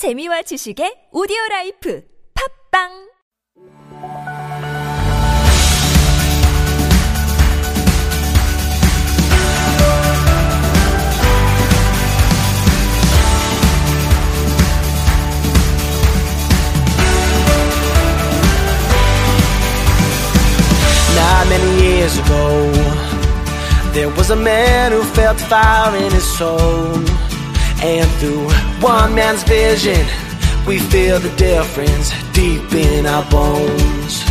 재미와 지식의 오디오 라이프 팝빵 many years ago, there was a man who felt fire in his soul. And through one man's vision, we feel the difference deep in our bones.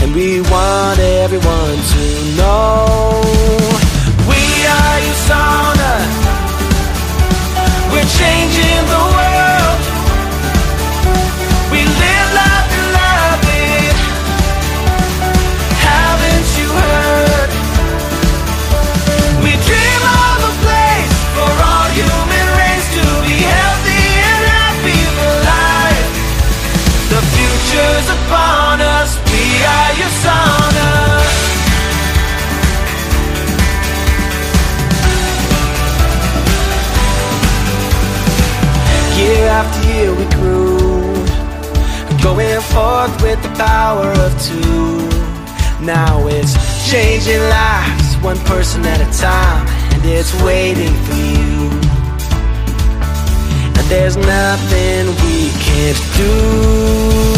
And we want everyone to know we are Usana. We're forth with the power of two. Now it's changing lives, one person at a time, and it's waiting for you. And there's nothing we can't do.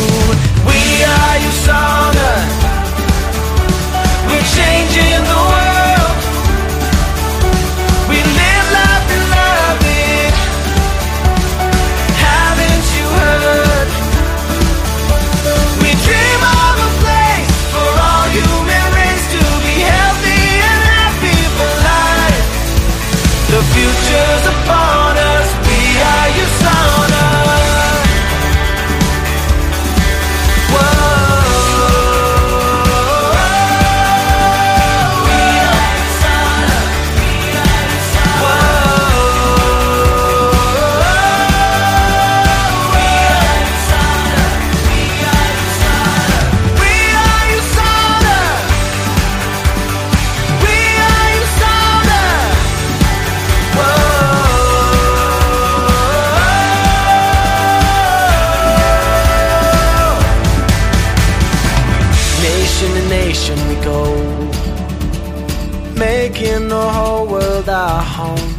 Making the whole world our home.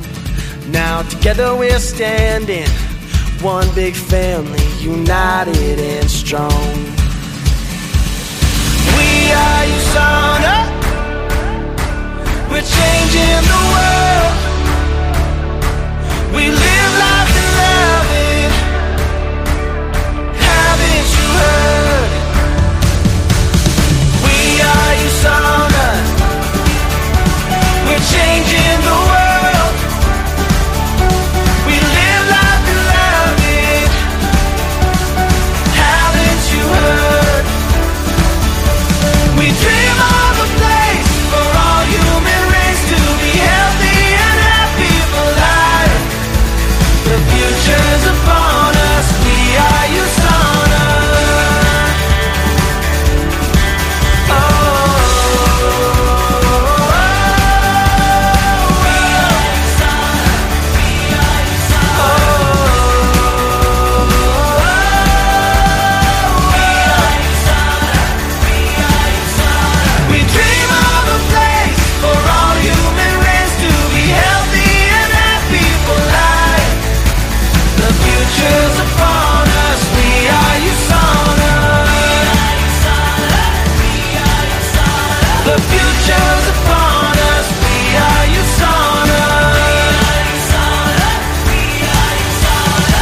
Now together we're standing, one big family, united and strong.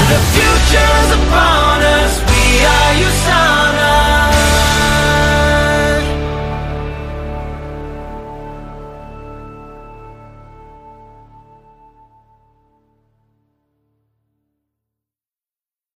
The future's upon us. We are Usana.